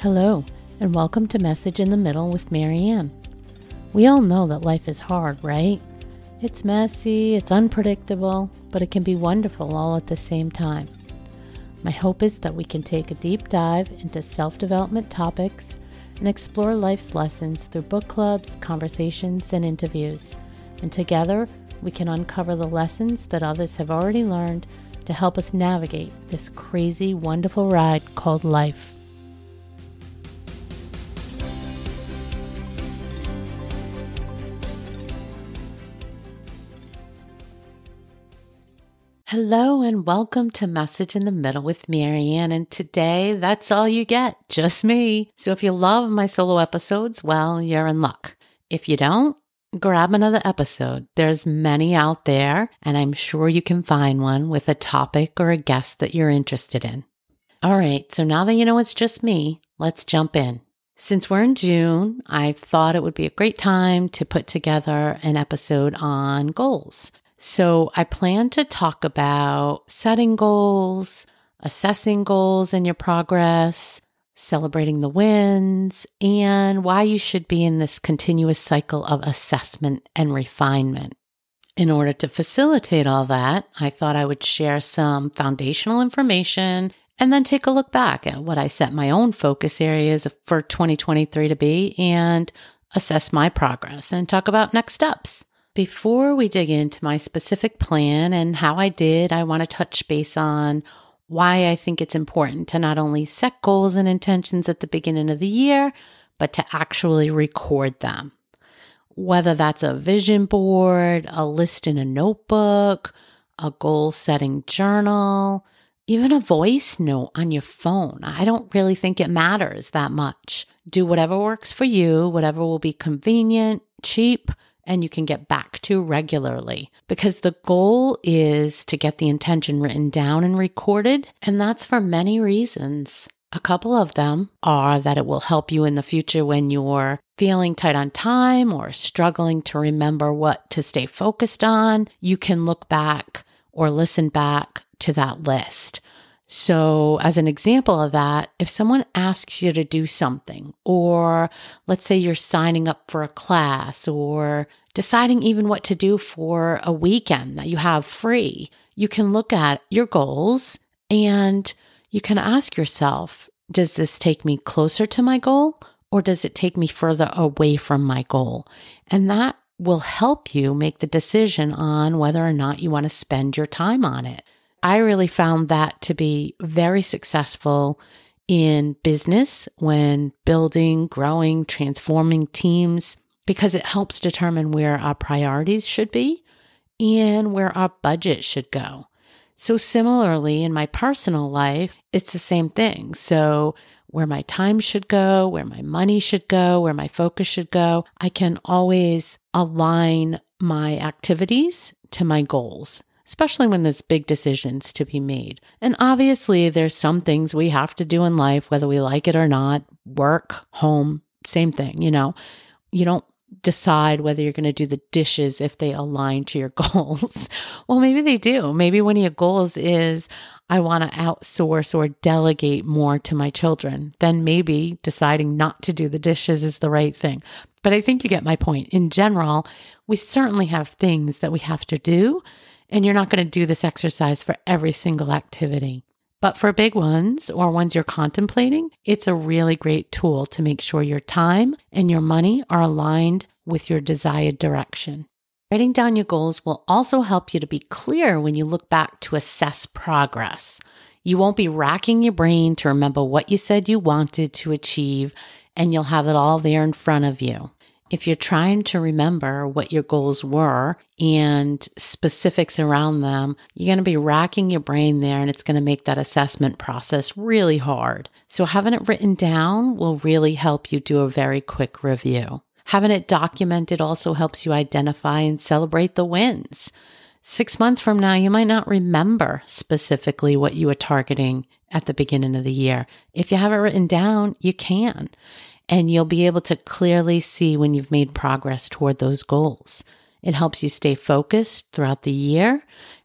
Hello, and welcome to Message in the Middle with Marianne. We all know that life is hard, right? It's messy, it's unpredictable, but it can be wonderful all at the same time. My hope is that we can take a deep dive into self development topics and explore life's lessons through book clubs, conversations, and interviews. And together, we can uncover the lessons that others have already learned to help us navigate this crazy, wonderful ride called life. Hello and welcome to Message in the Middle with Marianne. And today, that's all you get, just me. So if you love my solo episodes, well, you're in luck. If you don't, grab another episode. There's many out there, and I'm sure you can find one with a topic or a guest that you're interested in. All right, so now that you know it's just me, let's jump in. Since we're in June, I thought it would be a great time to put together an episode on goals. So I plan to talk about setting goals, assessing goals and your progress, celebrating the wins, and why you should be in this continuous cycle of assessment and refinement. In order to facilitate all that, I thought I would share some foundational information and then take a look back at what I set my own focus areas for 2023 to be and assess my progress and talk about next steps. Before we dig into my specific plan and how I did, I want to touch base on why I think it's important to not only set goals and intentions at the beginning of the year, but to actually record them. Whether that's a vision board, a list in a notebook, a goal setting journal, even a voice note on your phone. I don't really think it matters that much. Do whatever works for you, whatever will be convenient, cheap, and you can get back to regularly because the goal is to get the intention written down and recorded. And that's for many reasons. A couple of them are that it will help you in the future when you're feeling tight on time or struggling to remember what to stay focused on. You can look back or listen back to that list. So, as an example of that, if someone asks you to do something, or let's say you're signing up for a class or deciding even what to do for a weekend that you have free, you can look at your goals and you can ask yourself, does this take me closer to my goal or does it take me further away from my goal? And that will help you make the decision on whether or not you want to spend your time on it. I really found that to be very successful in business when building, growing, transforming teams because it helps determine where our priorities should be and where our budget should go. So, similarly, in my personal life, it's the same thing. So, where my time should go, where my money should go, where my focus should go, I can always align my activities to my goals especially when there's big decisions to be made. And obviously, there's some things we have to do in life, whether we like it or not work, home, same thing, you know. You don't decide whether you're going to do the dishes if they align to your goals. well, maybe they do. Maybe one of your goals is I want to outsource or delegate more to my children. Then maybe deciding not to do the dishes is the right thing. But I think you get my point. In general, we certainly have things that we have to do and you're not going to do this exercise for every single activity. But for big ones or ones you're contemplating, it's a really great tool to make sure your time and your money are aligned with your desired direction. Writing down your goals will also help you to be clear when you look back to assess progress. You won't be racking your brain to remember what you said you wanted to achieve, and you'll have it all there in front of you if you're trying to remember what your goals were and specifics around them, you're going to be racking your brain there and it's going to make that assessment process really hard. So having it written down will really help you do a very quick review. Having it documented also helps you identify and celebrate the wins. Six months from now, you might not remember specifically what you were targeting at the beginning of the year. If you have it written down, you can and you'll be able to clearly see when you've made progress toward those goals. It helps you stay focused throughout the year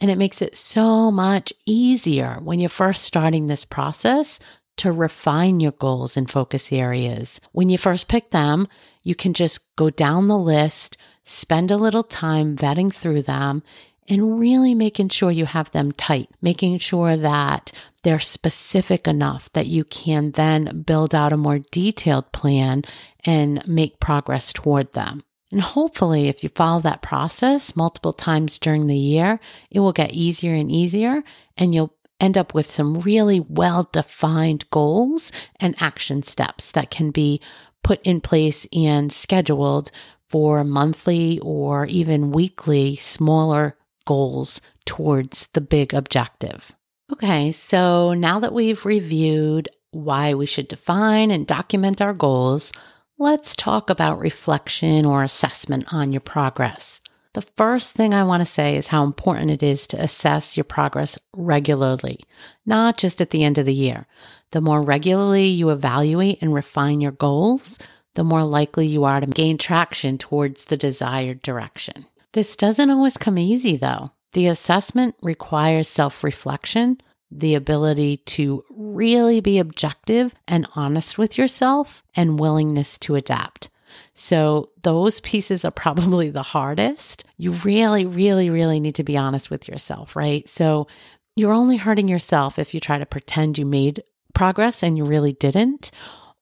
and it makes it so much easier when you're first starting this process to refine your goals and focus areas. When you first pick them, you can just go down the list, spend a little time vetting through them, and really making sure you have them tight, making sure that they're specific enough that you can then build out a more detailed plan and make progress toward them. And hopefully, if you follow that process multiple times during the year, it will get easier and easier, and you'll end up with some really well defined goals and action steps that can be put in place and scheduled for monthly or even weekly smaller goals towards the big objective. Okay, so now that we've reviewed why we should define and document our goals, let's talk about reflection or assessment on your progress. The first thing I want to say is how important it is to assess your progress regularly, not just at the end of the year. The more regularly you evaluate and refine your goals, the more likely you are to gain traction towards the desired direction. This doesn't always come easy, though. The assessment requires self reflection, the ability to really be objective and honest with yourself, and willingness to adapt. So, those pieces are probably the hardest. You really, really, really need to be honest with yourself, right? So, you're only hurting yourself if you try to pretend you made progress and you really didn't,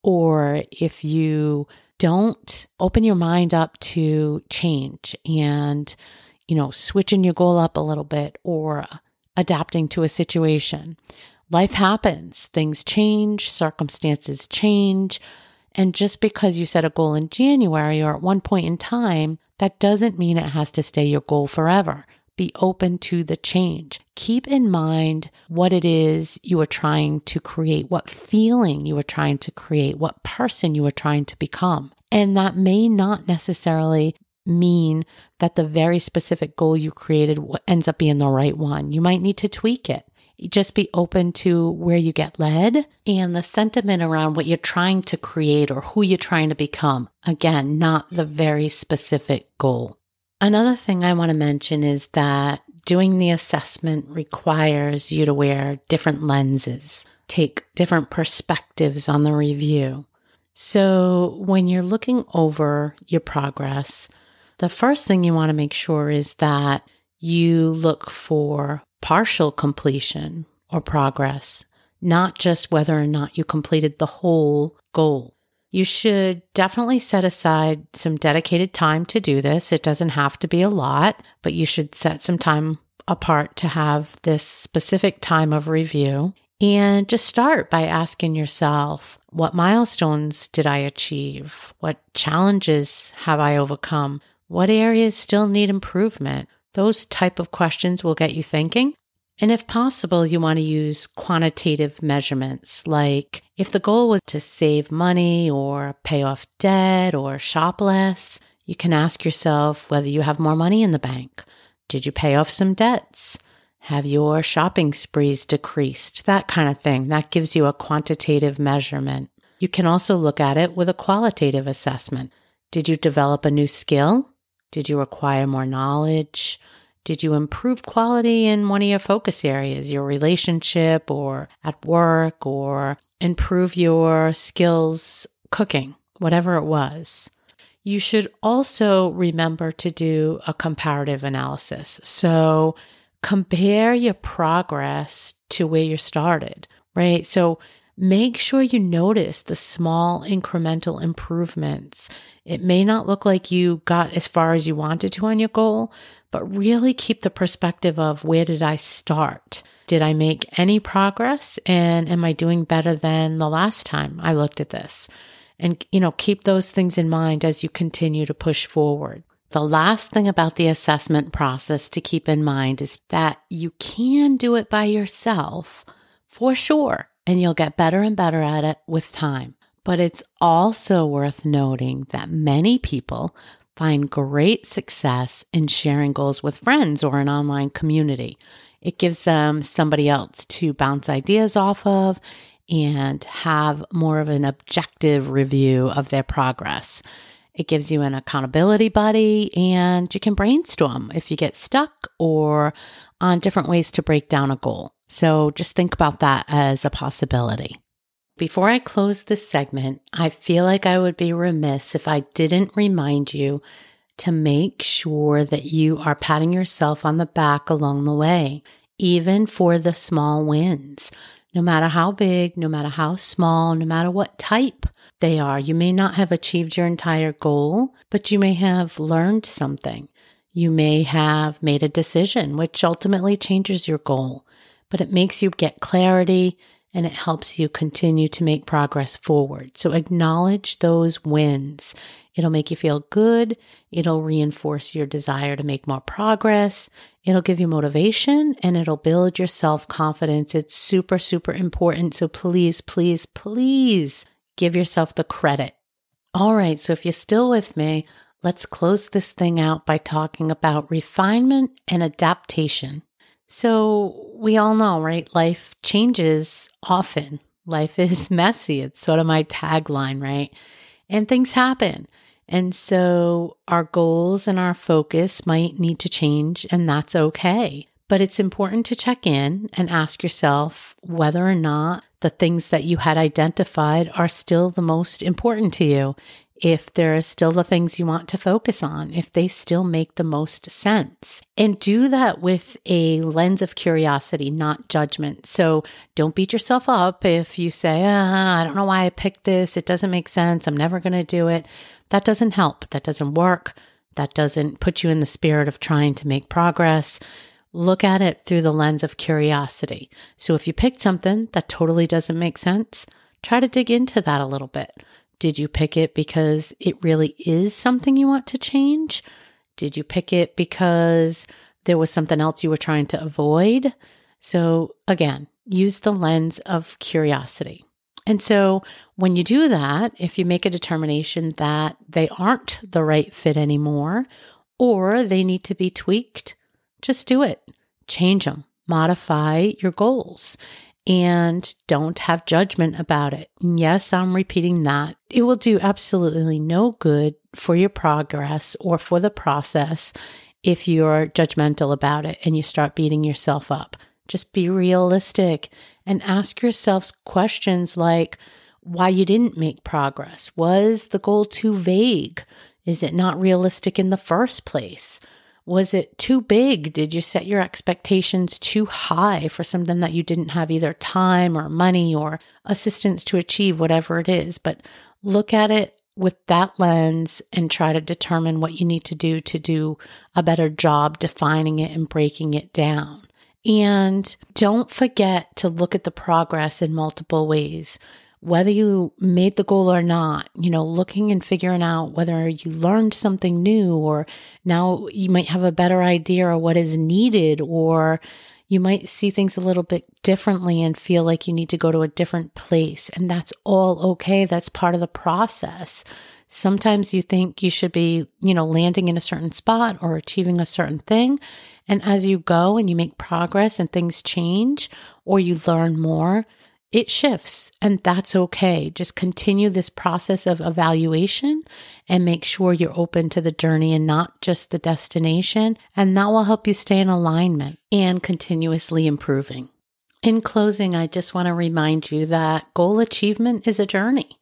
or if you don't open your mind up to change and, you know, switching your goal up a little bit or adapting to a situation. Life happens, things change, circumstances change. And just because you set a goal in January or at one point in time, that doesn't mean it has to stay your goal forever. Be open to the change. Keep in mind what it is you are trying to create, what feeling you are trying to create, what person you are trying to become. And that may not necessarily mean that the very specific goal you created ends up being the right one. You might need to tweak it. Just be open to where you get led and the sentiment around what you're trying to create or who you're trying to become. Again, not the very specific goal. Another thing I want to mention is that doing the assessment requires you to wear different lenses, take different perspectives on the review. So when you're looking over your progress, the first thing you want to make sure is that you look for partial completion or progress, not just whether or not you completed the whole goal. You should definitely set aside some dedicated time to do this. It doesn't have to be a lot, but you should set some time apart to have this specific time of review. And just start by asking yourself, what milestones did I achieve? What challenges have I overcome? What areas still need improvement? Those type of questions will get you thinking and if possible, you want to use quantitative measurements like if the goal was to save money or pay off debt or shop less, you can ask yourself whether you have more money in the bank. Did you pay off some debts? Have your shopping sprees decreased? That kind of thing. That gives you a quantitative measurement. You can also look at it with a qualitative assessment. Did you develop a new skill? Did you acquire more knowledge? Did you improve quality in one of your focus areas, your relationship or at work, or improve your skills cooking, whatever it was? You should also remember to do a comparative analysis. So compare your progress to where you started, right? So make sure you notice the small incremental improvements. It may not look like you got as far as you wanted to on your goal, but really keep the perspective of where did I start? Did I make any progress? And am I doing better than the last time I looked at this? And, you know, keep those things in mind as you continue to push forward. The last thing about the assessment process to keep in mind is that you can do it by yourself for sure, and you'll get better and better at it with time. But it's also worth noting that many people find great success in sharing goals with friends or an online community. It gives them somebody else to bounce ideas off of and have more of an objective review of their progress. It gives you an accountability buddy and you can brainstorm if you get stuck or on different ways to break down a goal. So just think about that as a possibility. Before I close this segment, I feel like I would be remiss if I didn't remind you to make sure that you are patting yourself on the back along the way, even for the small wins. No matter how big, no matter how small, no matter what type they are, you may not have achieved your entire goal, but you may have learned something. You may have made a decision, which ultimately changes your goal, but it makes you get clarity and it helps you continue to make progress forward. So acknowledge those wins. It'll make you feel good. It'll reinforce your desire to make more progress. It'll give you motivation and it'll build your self confidence. It's super, super important. So please, please, please give yourself the credit. All right. So if you're still with me, let's close this thing out by talking about refinement and adaptation. So we all know, right? Life changes often. Life is messy. It's sort of my tagline, right? And things happen. And so our goals and our focus might need to change, and that's okay. But it's important to check in and ask yourself whether or not the things that you had identified are still the most important to you if there are still the things you want to focus on, if they still make the most sense. And do that with a lens of curiosity, not judgment. So don't beat yourself up if you say, ah, I don't know why I picked this. It doesn't make sense. I'm never going to do it. That doesn't help. That doesn't work. That doesn't put you in the spirit of trying to make progress. Look at it through the lens of curiosity. So if you picked something that totally doesn't make sense, try to dig into that a little bit. Did you pick it because it really is something you want to change? Did you pick it because there was something else you were trying to avoid? So, again, use the lens of curiosity. And so, when you do that, if you make a determination that they aren't the right fit anymore or they need to be tweaked, just do it. Change them, modify your goals and don't have judgment about it. yes, I'm repeating that. It will do absolutely no good for your progress or for the process if you're judgmental about it and you start beating yourself up. Just be realistic and ask yourselves questions like why you didn't make progress. Was the goal too vague? Is it not realistic in the first place? Was it too big? Did you set your expectations too high for something that you didn't have either time or money or assistance to achieve, whatever it is? But look at it with that lens and try to determine what you need to do to do a better job defining it and breaking it down. And don't forget to look at the progress in multiple ways whether you made the goal or not, you know, looking and figuring out whether you learned something new or now you might have a better idea of what is needed or you might see things a little bit differently and feel like you need to go to a different place. And that's all okay. That's part of the process. Sometimes you think you should be, you know, landing in a certain spot or achieving a certain thing. And as you go and you make progress and things change or you learn more, it shifts and that's okay. Just continue this process of evaluation and make sure you're open to the journey and not just the destination. And that will help you stay in alignment and continuously improving. In closing, I just want to remind you that goal achievement is a journey.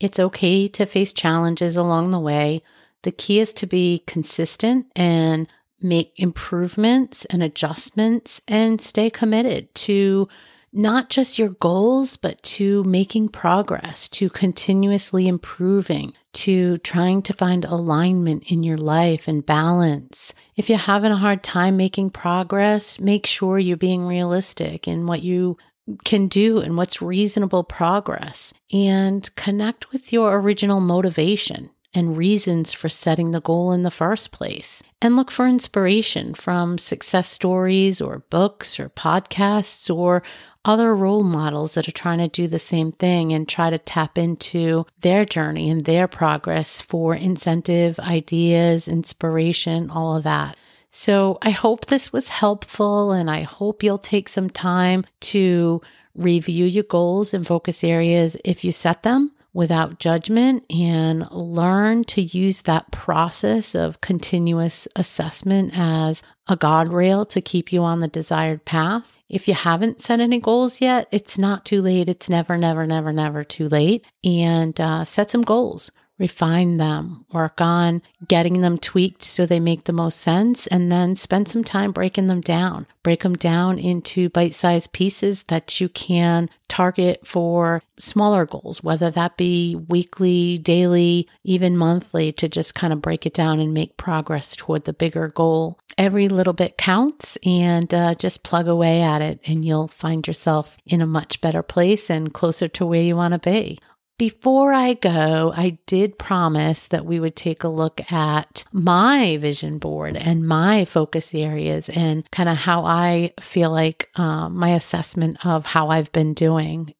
It's okay to face challenges along the way. The key is to be consistent and make improvements and adjustments and stay committed to not just your goals, but to making progress, to continuously improving, to trying to find alignment in your life and balance. If you're having a hard time making progress, make sure you're being realistic in what you can do and what's reasonable progress and connect with your original motivation and reasons for setting the goal in the first place. And look for inspiration from success stories or books or podcasts or other role models that are trying to do the same thing and try to tap into their journey and their progress for incentive, ideas, inspiration, all of that. So I hope this was helpful and I hope you'll take some time to review your goals and focus areas if you set them without judgment and learn to use that process of continuous assessment as a guardrail to keep you on the desired path. If you haven't set any goals yet, it's not too late. It's never, never, never, never too late. And uh, set some goals refine them, work on getting them tweaked so they make the most sense, and then spend some time breaking them down. Break them down into bite sized pieces that you can target for smaller goals, whether that be weekly, daily, even monthly, to just kind of break it down and make progress toward the bigger goal. Every little bit counts and uh, just plug away at it, and you'll find yourself in a much better place and closer to where you want to be. Before I go, I did promise that we would take a look at my vision board and my focus areas and kind of how I feel like um, my assessment of how I've been doing.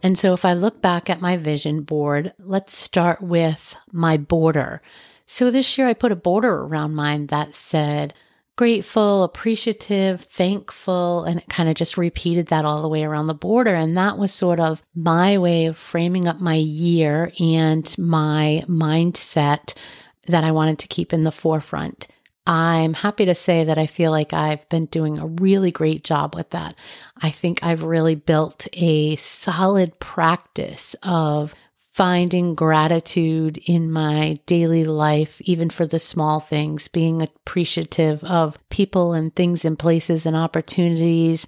And so, if I look back at my vision board, let's start with my border. So, this year I put a border around mine that said, grateful, appreciative, thankful, and it kind of just repeated that all the way around the border. And that was sort of my way of framing up my year and my mindset that I wanted to keep in the forefront. I'm happy to say that I feel like I've been doing a really great job with that. I think I've really built a solid practice of finding gratitude in my daily life, even for the small things, being appreciative of people and things and places and opportunities,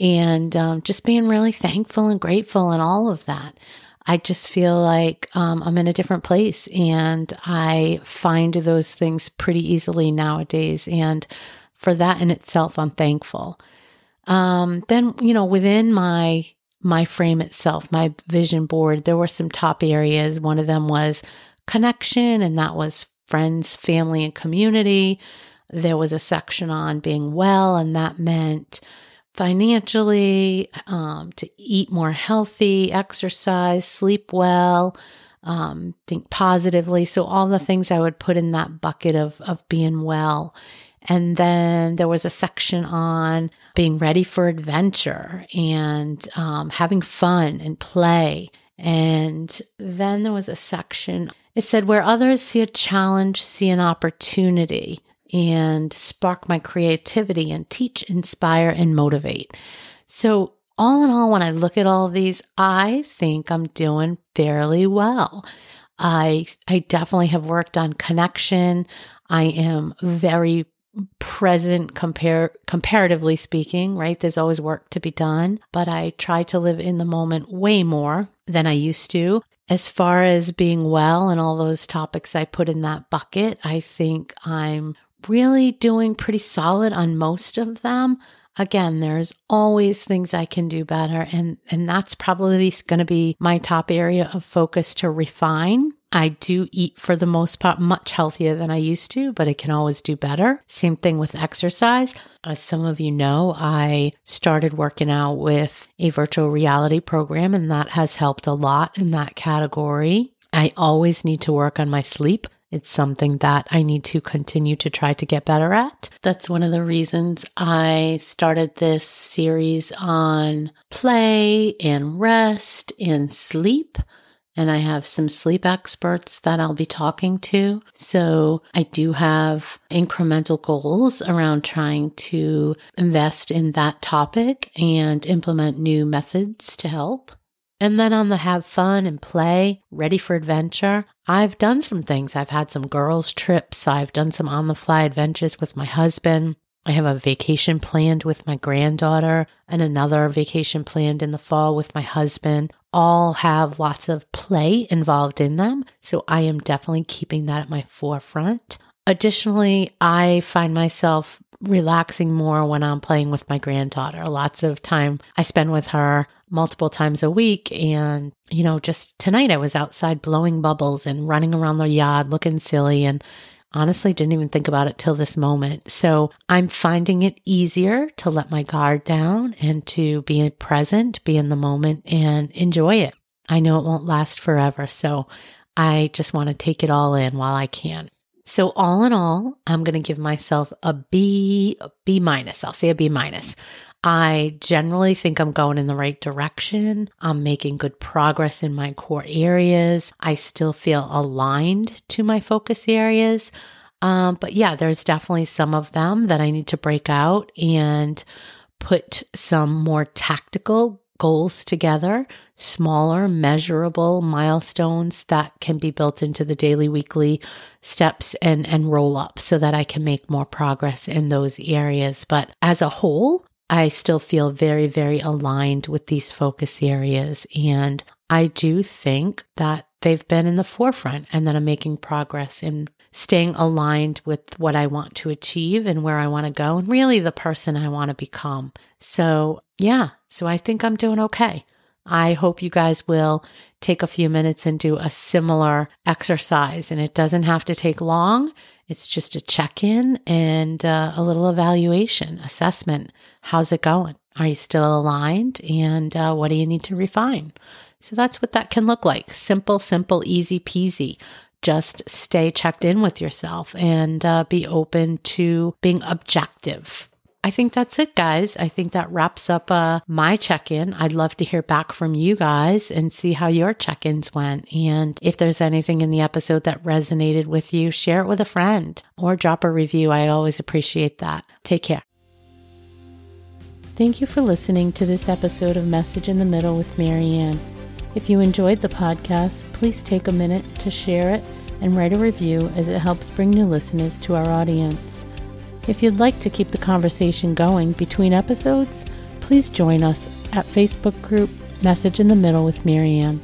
and um, just being really thankful and grateful and all of that. I just feel like um, I'm in a different place and I find those things pretty easily nowadays. And for that in itself, I'm thankful. Um, then, you know, within my my frame itself, my vision board, there were some top areas. One of them was connection, and that was friends, family, and community. There was a section on being well, and that meant financially, um, to eat more healthy, exercise, sleep well, um, think positively. So, all the things I would put in that bucket of, of being well. And then there was a section on being ready for adventure and um, having fun and play. And then there was a section, it said, where others see a challenge, see an opportunity and spark my creativity and teach, inspire, and motivate. So, all in all, when I look at all these, I think I'm doing fairly well. I I definitely have worked on connection. I am very present compare comparatively speaking, right? There's always work to be done, but I try to live in the moment way more than I used to. As far as being well and all those topics I put in that bucket, I think I'm really doing pretty solid on most of them. Again, there's always things I can do better and and that's probably going to be my top area of focus to refine I do eat for the most part much healthier than I used to, but I can always do better. Same thing with exercise. As some of you know, I started working out with a virtual reality program, and that has helped a lot in that category. I always need to work on my sleep. It's something that I need to continue to try to get better at. That's one of the reasons I started this series on play and rest and sleep and I have some sleep experts that I'll be talking to. So I do have incremental goals around trying to invest in that topic and implement new methods to help. And then on the have fun and play, ready for adventure, I've done some things. I've had some girls' trips. I've done some on the fly adventures with my husband. I have a vacation planned with my granddaughter and another vacation planned in the fall with my husband. All have lots of play involved in them. So I am definitely keeping that at my forefront. Additionally, I find myself relaxing more when I'm playing with my granddaughter. Lots of time I spend with her multiple times a week. And, you know, just tonight I was outside blowing bubbles and running around the yard looking silly and honestly didn't even think about it till this moment. So I'm finding it easier to let my guard down and to be present, be in the moment and enjoy it. I know it won't last forever. So I just want to take it all in while I can. So all in all, I'm going to give myself a B, a B minus. I'll say a B minus. I generally think I'm going in the right direction. I'm making good progress in my core areas. I still feel aligned to my focus areas. Um, but yeah, there's definitely some of them that I need to break out and put some more tactical goals together, smaller, measurable milestones that can be built into the daily, weekly steps and, and roll up so that I can make more progress in those areas. But as a whole, I still feel very, very aligned with these focus areas. And I do think that they've been in the forefront and that I'm making progress in staying aligned with what I want to achieve and where I want to go and really the person I want to become. So, yeah, so I think I'm doing okay. I hope you guys will take a few minutes and do a similar exercise. And it doesn't have to take long. It's just a check in and uh, a little evaluation, assessment. How's it going? Are you still aligned? And uh, what do you need to refine? So that's what that can look like. Simple, simple, easy peasy just stay checked in with yourself and uh, be open to being objective. I think that's it, guys. I think that wraps up uh, my check in. I'd love to hear back from you guys and see how your check ins went. And if there's anything in the episode that resonated with you, share it with a friend or drop a review. I always appreciate that. Take care. Thank you for listening to this episode of Message in the Middle with Marianne. If you enjoyed the podcast, please take a minute to share it and write a review as it helps bring new listeners to our audience. If you'd like to keep the conversation going between episodes, please join us at Facebook group Message in the Middle with Marianne.